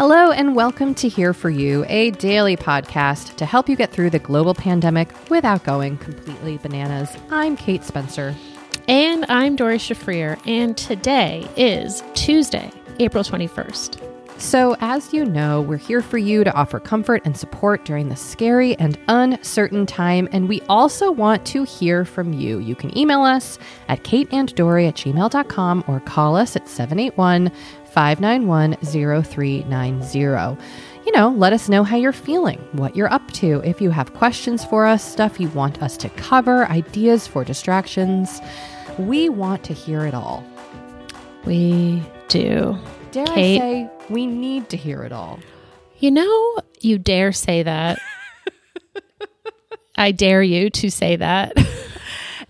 Hello, and welcome to Here For You, a daily podcast to help you get through the global pandemic without going completely bananas. I'm Kate Spencer. And I'm Doree Shafrir, and today is Tuesday, April 21st. So, as you know, we're here for you to offer comfort and support during this scary and uncertain time. And we also want to hear from you. You can email us at kateanddory at gmail.com or call us at 781 591 0390. You know, let us know how you're feeling, what you're up to. If you have questions for us, stuff you want us to cover, ideas for distractions, we want to hear it all. We do. Dare Kate. I say, we need to hear it all. You know, you dare say that. I dare you to say that.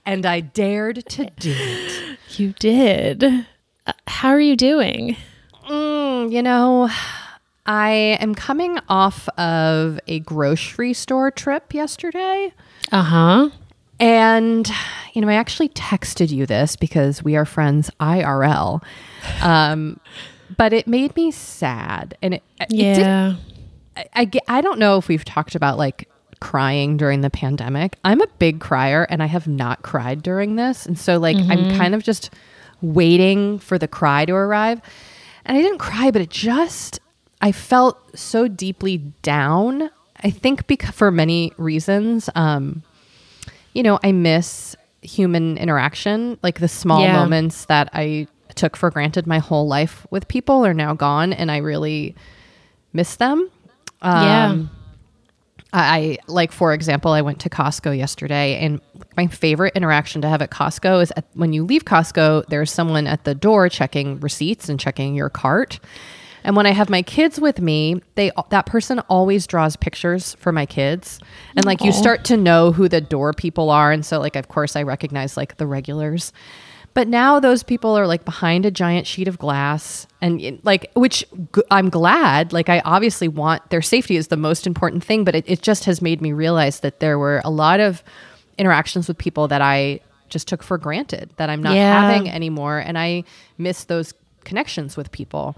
And I dared to do it. You did. Uh, how are you doing? Mm, you know, I am coming off of a grocery store trip yesterday. Uh huh. And, you know, I actually texted you this because we are friends IRL. Um, but it made me sad. And it, it did- Yeah. I, I, I don't know if we've talked about like crying during the pandemic. I'm a big crier and I have not cried during this. And so, like, I'm kind of just waiting for the cry to arrive. And I didn't cry, but it just, I felt so deeply down. I think because for many reasons. Um, you know, I miss human interaction, like the small Yeah. moments that I took for granted my whole life with people are now gone, and I really miss them. Yeah. Um, I I- like, for example, I went to Costco yesterday, and my favorite interaction to have at Costco is at, when you leave Costco, there's someone at the door checking receipts and checking your cart. And when I have my kids with me, they that person always draws pictures for my kids, and like you start to know who the door people are, and so like of course I recognize like the regulars. But now those people are like behind a giant sheet of glass and like which g- I'm glad like I obviously want their safety is the most important thing but it, it just has made me realize that there were a lot of interactions with people that I just took for granted that I'm not Yeah. having anymore and I miss those connections with people.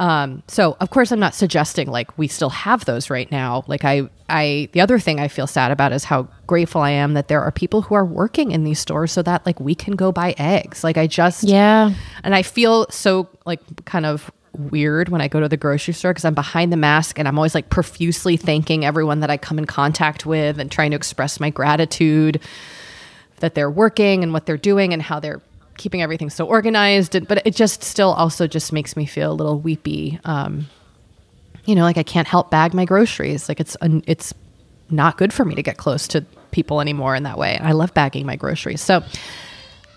Um, so of course I'm not suggesting like we still have those right now. Like I, I, the other thing I feel sad about is how grateful I am that there are people who are working in these stores so that like we can go buy eggs. Like I just, Yeah. and I feel so like kind of weird when I go to the grocery store because I'm behind the mask and I'm always like profusely thanking everyone that I come in contact with and trying to express my gratitude that they're working and what they're doing and how they're keeping everything so organized. And, but it just still also just makes me feel a little weepy. Um, you know, like I can't help bag my groceries. Like it's un- it's not good for me to get close to people anymore in that way. And I love bagging my groceries. So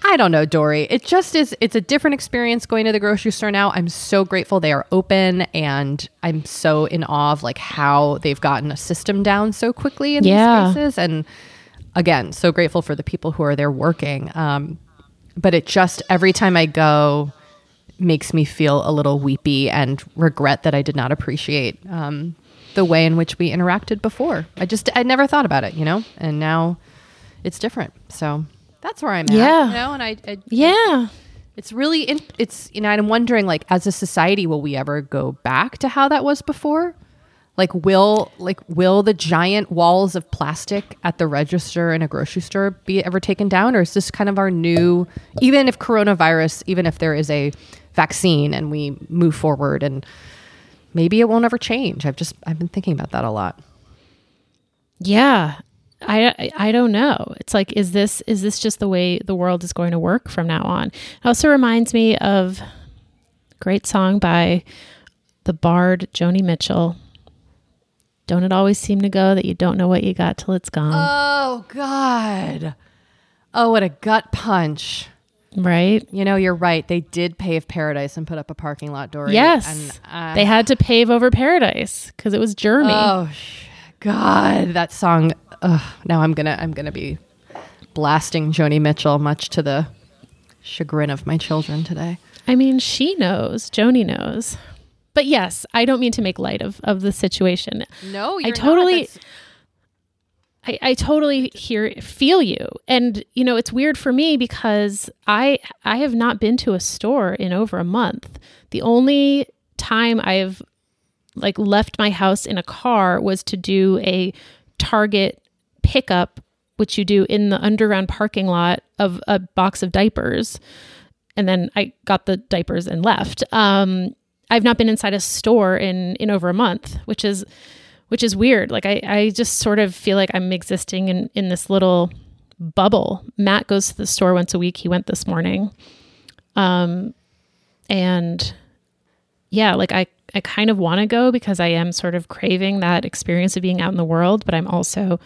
I don't know, Doree. It just is. It's a different experience going to the grocery store now. I'm so grateful they are open, and I'm so in awe of like how they've gotten a system down so quickly in Yeah. these spaces. And again, so grateful for the people who are there working. Um, but it just every time I go makes me feel a little weepy and regret that I did not appreciate um, the way in which we interacted before. I just I never thought about it, you know, and now it's different. So that's where I'm at. Yeah. you know, and I, I Yeah. it's really in, it's you know I'm wondering like as a society will we ever go back to how that was before? Like will like will the giant walls of plastic at the register in a grocery store be ever taken down or is this kind of our new even if coronavirus even if there is a vaccine and we move forward and maybe it won't ever change. I've just I've been thinking about that a lot. Yeah. I, I- don't know. It's like is this is this just the way the world is going to work from now on? It also reminds me of great song by the bard Joni Mitchell. Don't it always seem to go that you don't know what you got till it's gone, Oh god. Oh, what a gut punch. right? You know, you're right. They did pave paradise and put up a parking lot, Doree. Yes. And, uh, they had to pave over paradise because it was Jeremy. Oh, sh- God, that song. Ugh, now I'm gonna I'm gonna be blasting Joni Mitchell, much to the chagrin of my children today. I mean, she knows. Joni knows. But yes, I don't mean to make light of, of the situation. No, I totally I, I totally hear feel you. And you know, it's weird for me because I I have not been to a store in over a month. The only time I've like left my house in a car was to do a Target pickup, which you do in the underground parking lot of a box of diapers. And then I got the diapers and left. Um, I've not been inside a store in in over a month, which is which is weird. Like I, I just sort of feel like I'm existing in, in this little bubble. Matt goes to the store once a week. He went this morning. Um, and yeah, like I, I kind of want to go because I am sort of craving that experience of being out in the world, but I'm also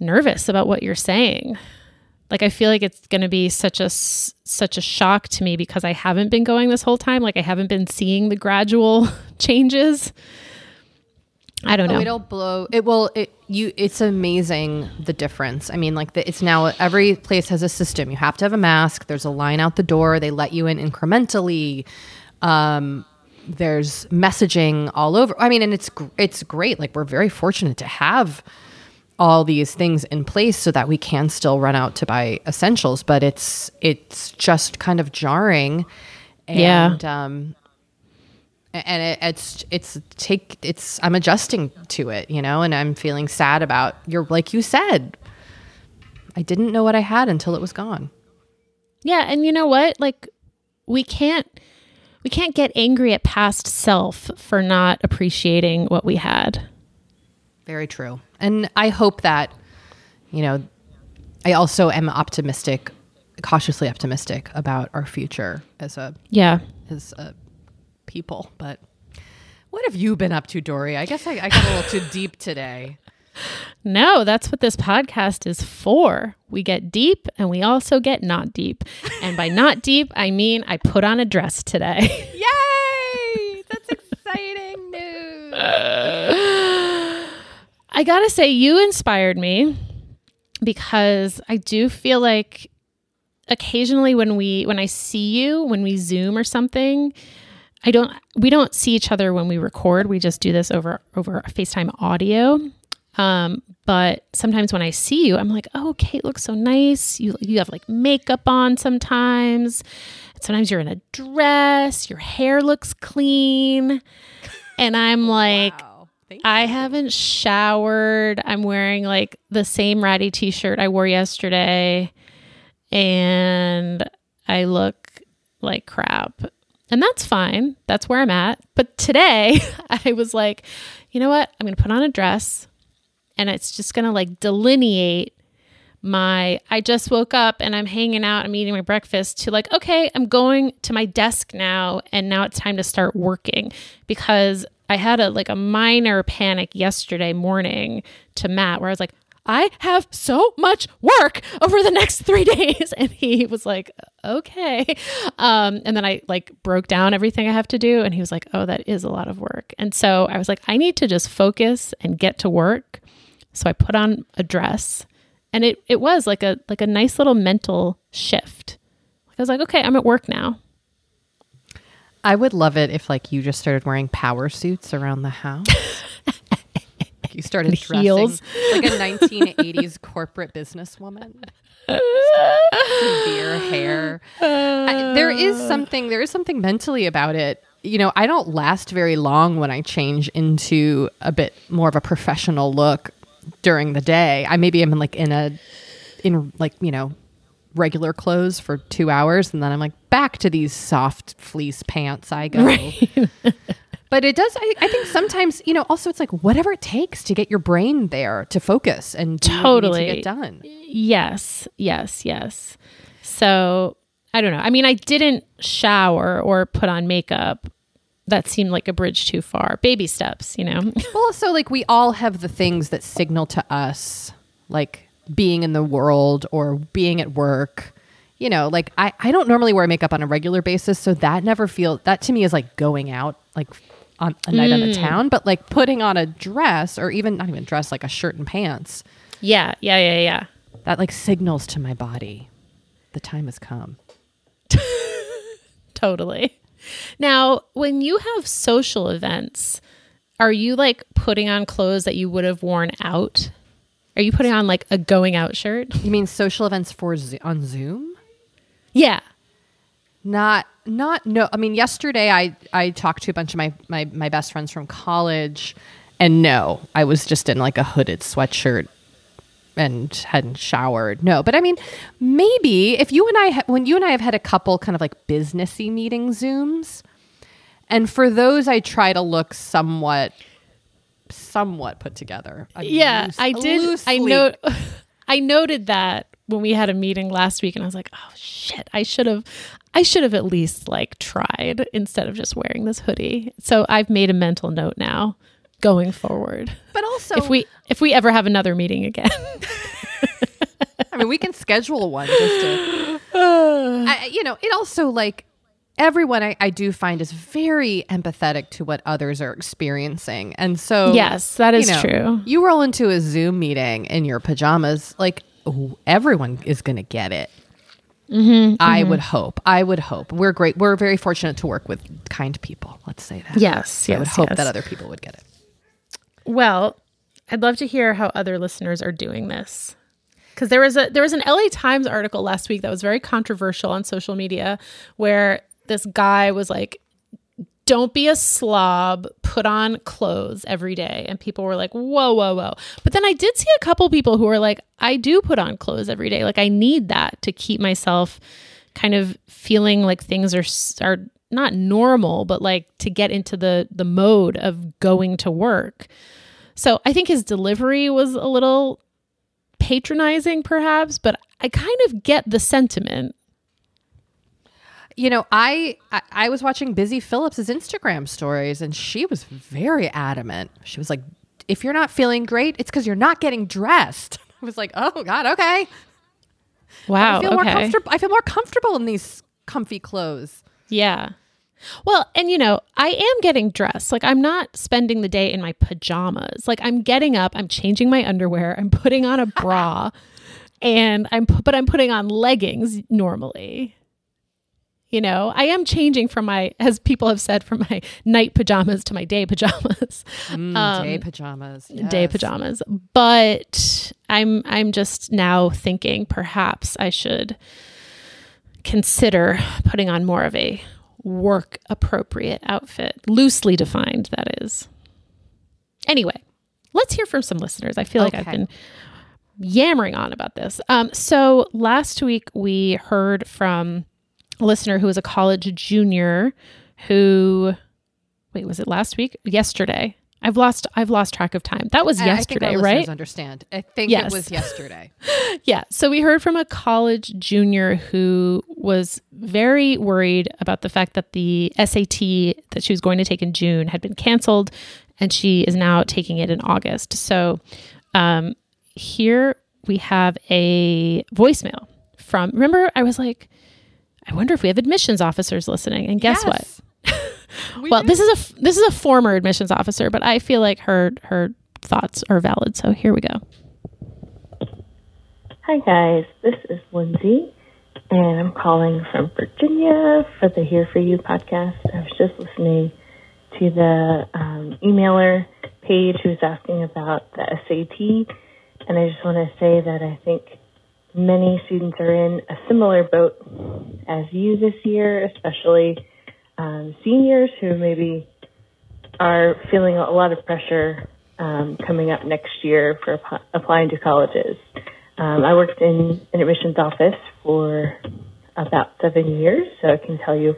nervous about what you're saying. Like I feel like it's going to be such a such a shock to me because I haven't been going this whole time. Like I haven't been seeing the gradual changes. I don't know. Oh, it'll blow. It will. It you. It's amazing the difference. I mean, like the, it's now every place has a system. You have to have a mask. There's a line out the door. They let you in incrementally. Um, there's messaging all over. I mean, and it's it's great. Like we're very fortunate to have all these things in place so that we can still run out to buy essentials. But it's it's just kind of jarring. And, yeah. Um, and it, it's it's take it's I'm adjusting to it, you know, and I'm feeling sad about your like you said. I didn't know what I had until it was gone. Yeah, and you know what? Like we can't we can't get angry at past self for not appreciating what we had. Very true. And I hope that you know I also am optimistic, cautiously optimistic about our future as a yeah as a people. But what have you been up to, Doree? I guess I, I got a little too deep today. No, that's what this podcast is for. We get deep and we also get not deep. And by not deep, I mean I put on a dress today. Yay! That's exciting news. I got to say, you inspired me because I do feel like occasionally when we when I see you, when we Zoom or something, I don't we don't see each other when we record. We just do this over over FaceTime audio. Um, but sometimes when I see you, I'm like, oh, Kate looks so nice. You you have like makeup on sometimes. Sometimes you're in a dress. Your hair looks clean, and I'm like. Wow. I haven't showered. I'm wearing like the same ratty t shirt I wore yesterday, and I look like crap. And that's fine. That's where I'm at. But today I was like, you know what? I'm going to put on a dress and it's just going to like delineate my I just woke up and I'm hanging out, I'm eating my breakfast to like, okay, I'm going to my desk now and now it's time to start working because I had a like a minor panic yesterday morning to Matt where I was like, I have so much work over the next three days. And he was like, okay. Um, and then I like broke down everything I have to do. And he was like, oh, that is a lot of work. And so I was like, I need to just focus and get to work. So I put on a dress and it, it was like a, like a nice little mental shift. I was like, okay, I'm at work now. I would love it if like you just started wearing power suits around the house. you started dressing heels. like a 1980s corporate businesswoman. Severe hair. I, there is uh. something. There is something mentally about it. You know, I don't last very long when I change into a bit more of a professional look during the day. I maybe am in like in a in like you know regular clothes for two hours, and then I'm like back to these soft fleece pants. I go. But it does. I, I think sometimes, you know, also it's like whatever it takes to get your brain there to focus and do what you need Totally. to get done. Yes, yes, yes. So I don't know. I mean, I didn't shower or put on makeup. That seemed like a bridge too far. Baby steps, you know? Well, also like we all have the things that signal to us, like being in the world or being at work. You know, like I, I don't normally wear makeup on a regular basis, so that never feel that to me is like going out, like on a night on the mm. town. But like putting on a dress or even not even dress, like a shirt and pants, yeah, yeah, yeah, yeah. that like signals to my body the time has come. Totally. Now, when you have social events, are you like putting on clothes that you would have worn out? Are you putting on like a going out shirt? You mean social events for Zo- on Zoom? Yeah. Not not no. I mean, yesterday I I talked to a bunch of my my my best friends from college, and no, I was just in like a hooded sweatshirt and hadn't showered. No, but I mean, maybe if you and I, ha- when you and I have had a couple kind of like businessy meeting Zooms, and for those I try to look somewhat, somewhat put together. I mean, Yeah, loose- I did. I loosely- know. I noted that when we had a meeting last week, and I was like, "Oh shit! I should have, I should have at least like tried instead of just wearing this hoodie." So I've made a mental note now, going forward. But also, if we if we ever have another meeting again, I mean, we can schedule one just to, I, you know, it also like everyone I, I do find is very empathetic to what others are experiencing. And so, Yes, that is you know, true. You roll into a Zoom meeting in your pajamas, like ooh, everyone is going to get it. Mm-hmm, I would hope. I would hope. We're great. We're very fortunate to work with kind people. Let's say that. yes, yes I would hope yes. that other people would get it. Well, I'd love to hear how other listeners are doing this. Cuz there was a there was an LA Times article last week that was very controversial on social media where this guy was like don't be a slob, put on clothes every day. And people were like, whoa, whoa, whoa. But then I did see a couple people who were like, I do put on clothes every day. Like, I need that to keep myself kind of feeling like things are, are not normal, but like to get into the, the mode of going to work. So I think his delivery was a little patronizing, perhaps, but I kind of get the sentiment. You know, I, I I was watching Busy Phillips's Instagram stories, and she was very adamant. She was like, "If you're not feeling great, it's because you're not getting dressed." I was like, "Oh God, okay." Wow. I feel more okay. comfortable. I feel more comfortable in these comfy clothes. Yeah. Well, and you know, I am getting dressed. Like I'm not spending the day in my pajamas. Like I'm getting up, I'm changing my underwear, I'm putting on a bra, and I'm but I'm putting on leggings normally. You know, I am changing from my as people have said from my night pajamas to my day pajamas. Mm, day pajamas. day pajamas. But i'm i'm just now thinking perhaps i should consider putting on more of a work appropriate outfit loosely defined that is. Anyway let's hear from some listeners. I feel like i've been yammering on about this. Um, so last week we heard from listener who was a college junior who wait was it last week yesterday i've lost i've lost track of time that was I- I think yesterday right Understand? I think Yes. it was yesterday. yeah so we heard from a college junior who was very worried about the fact that the sat that she was going to take in june had been canceled and she is now taking it in august so um, here we have a voicemail from remember i was like i wonder if we have admissions officers listening and guess what We well do. this is a f- this is a former admissions officer but i feel like her her thoughts are valid so here we go Hi, guys. This is Lindsay, and I'm calling from Virginia for the Here For You podcast. I was just listening to the um, emailer page who was asking about the SAT, and I just want to say that I think many students are in a similar boat as you this year, especially um, seniors who maybe are feeling a lot of pressure um, coming up next year for app- applying to colleges. Um, I worked in an admissions office for about seven years, so I can tell you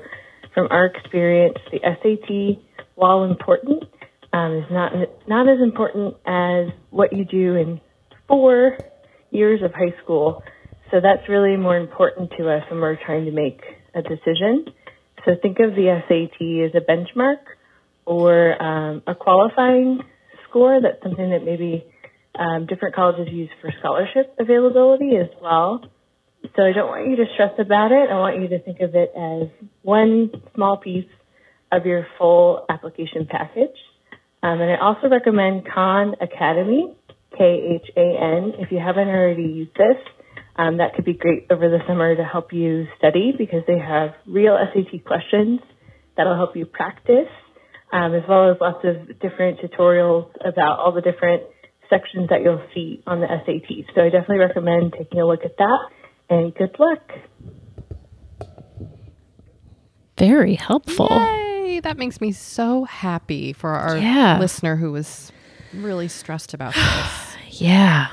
from our experience, the SAT, while important, um, is not not as important as what you do in four years of high school. So that's really more important to us when we're trying to make a decision. So think of the SAT as a benchmark or um, a qualifying score. That's something that maybe um, different colleges use for scholarship availability as well. So I don't want you to stress about it. I want you to think of it as one small piece of your full application package. Um, and I also recommend Khan Academy, K-H-A-N. If you haven't already used this, um, that could be great over the summer to help you study because they have real SAT questions that'll help you practice, um, as well as lots of different tutorials about all the different sections that you'll see on the SAT. So I definitely recommend taking a look at that and good luck. Very helpful. Yay! That makes me so happy for our Yeah. listener who was really stressed about this. Yeah.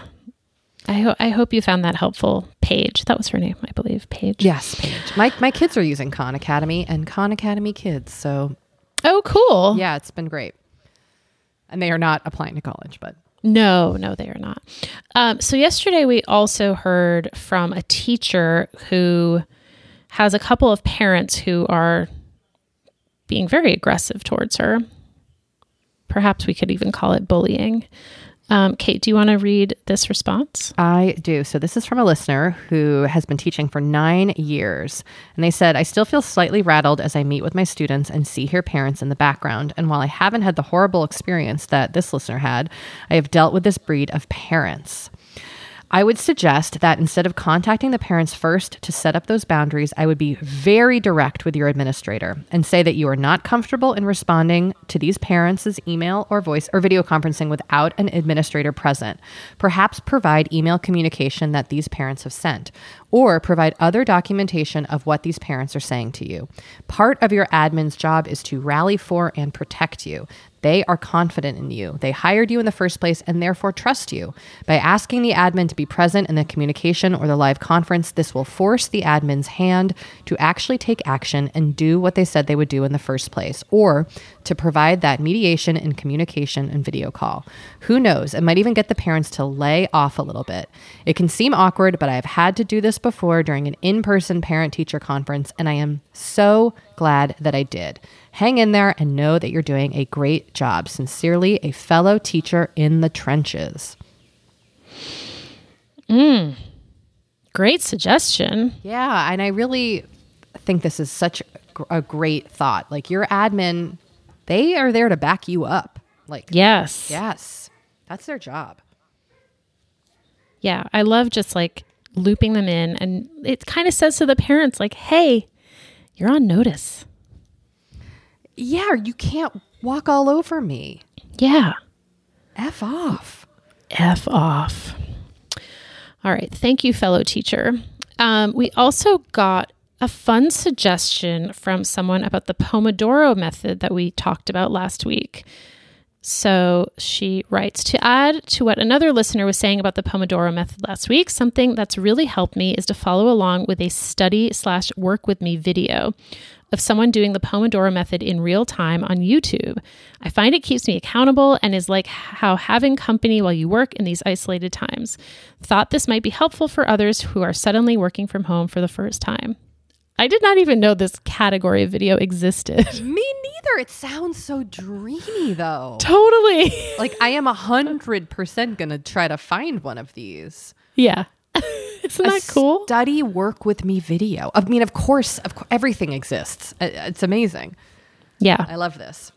I, ho- I hope you found that helpful. Paige, that was her name, I believe. Paige. yes, Paige. My my kids are using Khan Academy and Khan Academy Kids, so Oh, cool. yeah, it's been great. And they are not applying to college, but No, no, they are not. Um, so yesterday we also heard from a teacher who has a couple of parents who are being very aggressive towards her. Perhaps we could even call it bullying. Um, Kate, do you want to read this response? I do. So this is from a listener who has been teaching for nine years. And they said, I still feel slightly rattled as I meet with my students and see her parents in the background. And while I haven't had the horrible experience that this listener had, I have dealt with this breed of parents. I would suggest that instead of contacting the parents first to set up those boundaries, I would be very direct with your administrator and say that you are not comfortable in responding to these parents' email or voice or video conferencing without an administrator present. Perhaps provide email communication that these parents have sent or provide other documentation of what these parents are saying to you. Part of your admin's job is to rally for and protect you. They are confident in you. They hired you in the first place and therefore trust you. By asking the admin to be present in the communication or the live conference, this will force the admin's hand to actually take action and do what they said they would do in the first place, or to provide that mediation and communication and video call. Who knows? It might even get the parents to lay off a little bit. It can seem awkward, but I have had to do this before during an in person parent teacher conference, and I am so glad that I did. Hang in there and know that you're doing a great job. Sincerely, a fellow teacher in the trenches. Mm. Great suggestion. Yeah, and I really think this is such a great thought. Like your admin, they are there to back you up. Like, Yes. yes, that's their job. Yeah. I love just like looping them in. And it kind of says to the parents, like, hey, you're on notice. Yeah, you can't walk all over me. Yeah. F off. F off. All right. Thank you, fellow teacher. Um, we also got a fun suggestion from someone about the Pomodoro method that we talked about last week. So she writes to add to what another listener was saying about the Pomodoro method last week, something that's really helped me is to follow along with a study slash work with me video of someone doing the Pomodoro method in real time on YouTube. I find it keeps me accountable and is like how having company while you work in these isolated times. Thought this might be helpful for others who are suddenly working from home for the first time. I did not even know this category of video existed. Me neither. It sounds so dreamy though. totally. like I am a hundred percent gonna try to find one of these. Yeah. Isn't that cool? Study work with me video. I mean, of course, of course, everything exists. It's amazing. Yeah. I love this.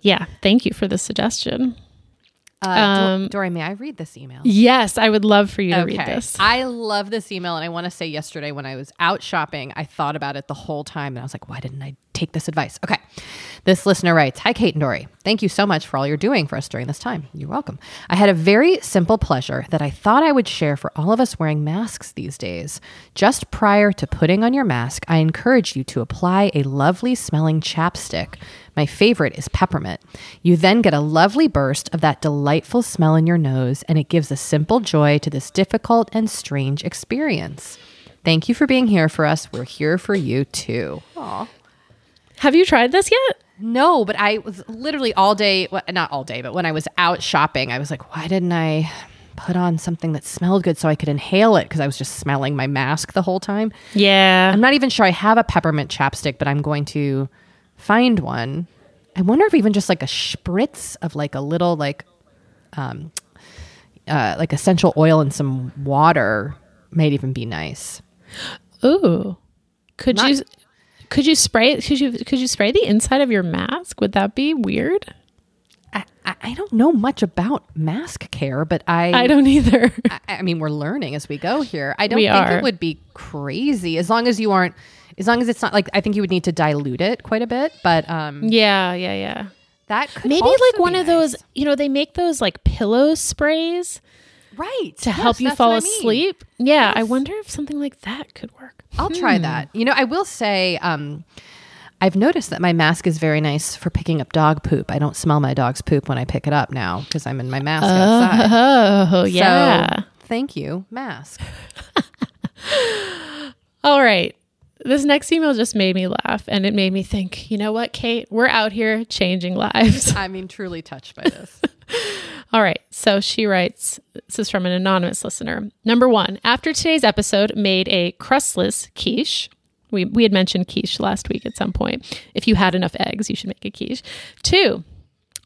Yeah. Thank you for the suggestion. Uh, Um, Dor- Doree, may I read this email? Yes, I would love for you to read this. I love this email. And I want to say yesterday when I was out shopping, I thought about it the whole time. And I was like, why didn't I take this advice? Okay. This listener writes Hi, Kate and Doree. Thank you so much for all you're doing for us during this time. You're welcome. I had a very simple pleasure that I thought I would share for all of us wearing masks these days. Just prior to putting on your mask, I encourage you to apply a lovely smelling chapstick. My favorite is peppermint. You then get a lovely burst of that delightful smell in your nose, and it gives a simple joy to this difficult and strange experience. Thank you for being here for us. We're here for you too. Aw. Have you tried this yet? No, but I was literally all day, well, not all day, but when I was out shopping, I was like, why didn't I put on something that smelled good so I could inhale it? Because I was just smelling my mask the whole time. Yeah. I'm not even sure I have a peppermint chapstick, but I'm going to find one. I wonder if even just like a spritz of like a little like um uh like essential oil and some water might even be nice. Ooh. Could Not- you could you spray it? could you could you spray the inside of your mask? Would that be weird? I, I don't know much about mask care, but I I don't either. I, I mean we're learning as we go here. I don't We think are. it would be crazy as long as you aren't as long as it's not like I think you would need to dilute it quite a bit, but um yeah, yeah, yeah. that could Maybe like one of nice. those, you know, they make those like pillow sprays Right. to help you fall I mean. asleep. Yeah, I wonder if something like that could work. I'll try that. You know, I will say, um, I've noticed that my mask is very nice for picking up dog poop. I don't smell my dog's poop when I pick it up now because I'm in my mask outside. Oh, yeah. So, thank you, mask. All right. This next email just made me laugh and it made me think, you know what, Kate? We're out here changing lives. I mean, truly touched by this. All right. So she writes this is from an anonymous listener. Number one, after today's episode, made a crustless quiche. We, we had mentioned quiche last week at some point. If you had enough eggs, you should make a quiche. Two,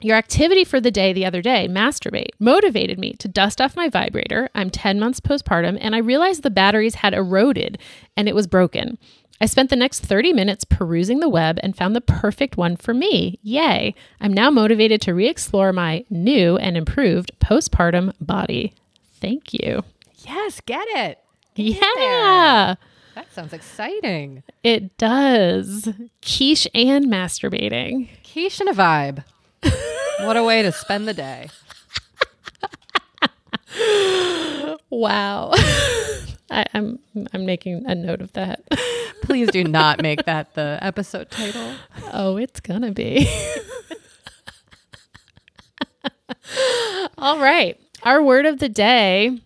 your activity for the day the other day, masturbate, motivated me to dust off my vibrator. I'm 10 months postpartum and I realized the batteries had eroded and it was broken. I spent the next 30 minutes perusing the web and found the perfect one for me. Yay. I'm now motivated to re explore my new and improved postpartum body. Thank you. yes, get it. Yeah, That sounds exciting. it does. Quiche and masturbating. Quiche and a vibe. what a way to spend the day. Wow. I, I'm I'm making a note of that. Please do not make that the episode title. Oh, it's gonna be. All right. Our word of the day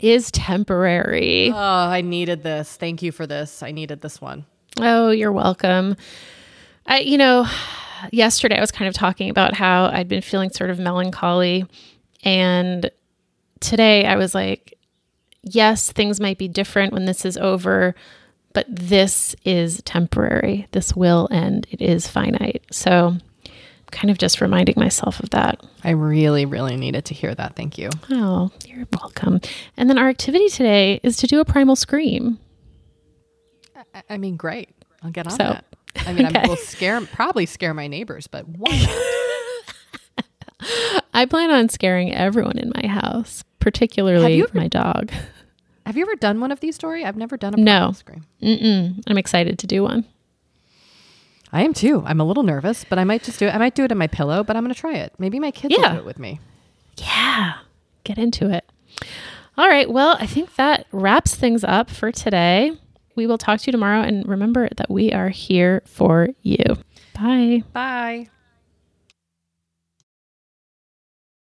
is temporary. Oh, I needed this. Thank you for this. I needed this one. Oh, you're welcome. I, you know, yesterday I was kind of talking about how I'd been feeling sort of melancholy. And today I was like, yes, things might be different when this is over, but this is temporary. This will end. It is finite. So kind of just reminding myself of that. I really, really needed to hear that. Thank you. Oh, you're welcome. And then our activity today is to do a primal scream. I, I mean, great. I'll get on So, that. I mean, okay. I will scare, probably scare my neighbors, but why not? I plan on scaring everyone in my house, particularly ever- my dog. Have you ever done one of these, Doree? I've never done a No. scream. Mm-mm. I'm excited to do one. I am too. I'm a little nervous, but I might just do it. I might do it in my pillow, but I'm going to try it. Maybe my kids Yeah. will do it with me. Yeah, get into it. All right. Well, I think that wraps things up for today. We will talk to you tomorrow. And remember that we are here for you. Bye. Bye.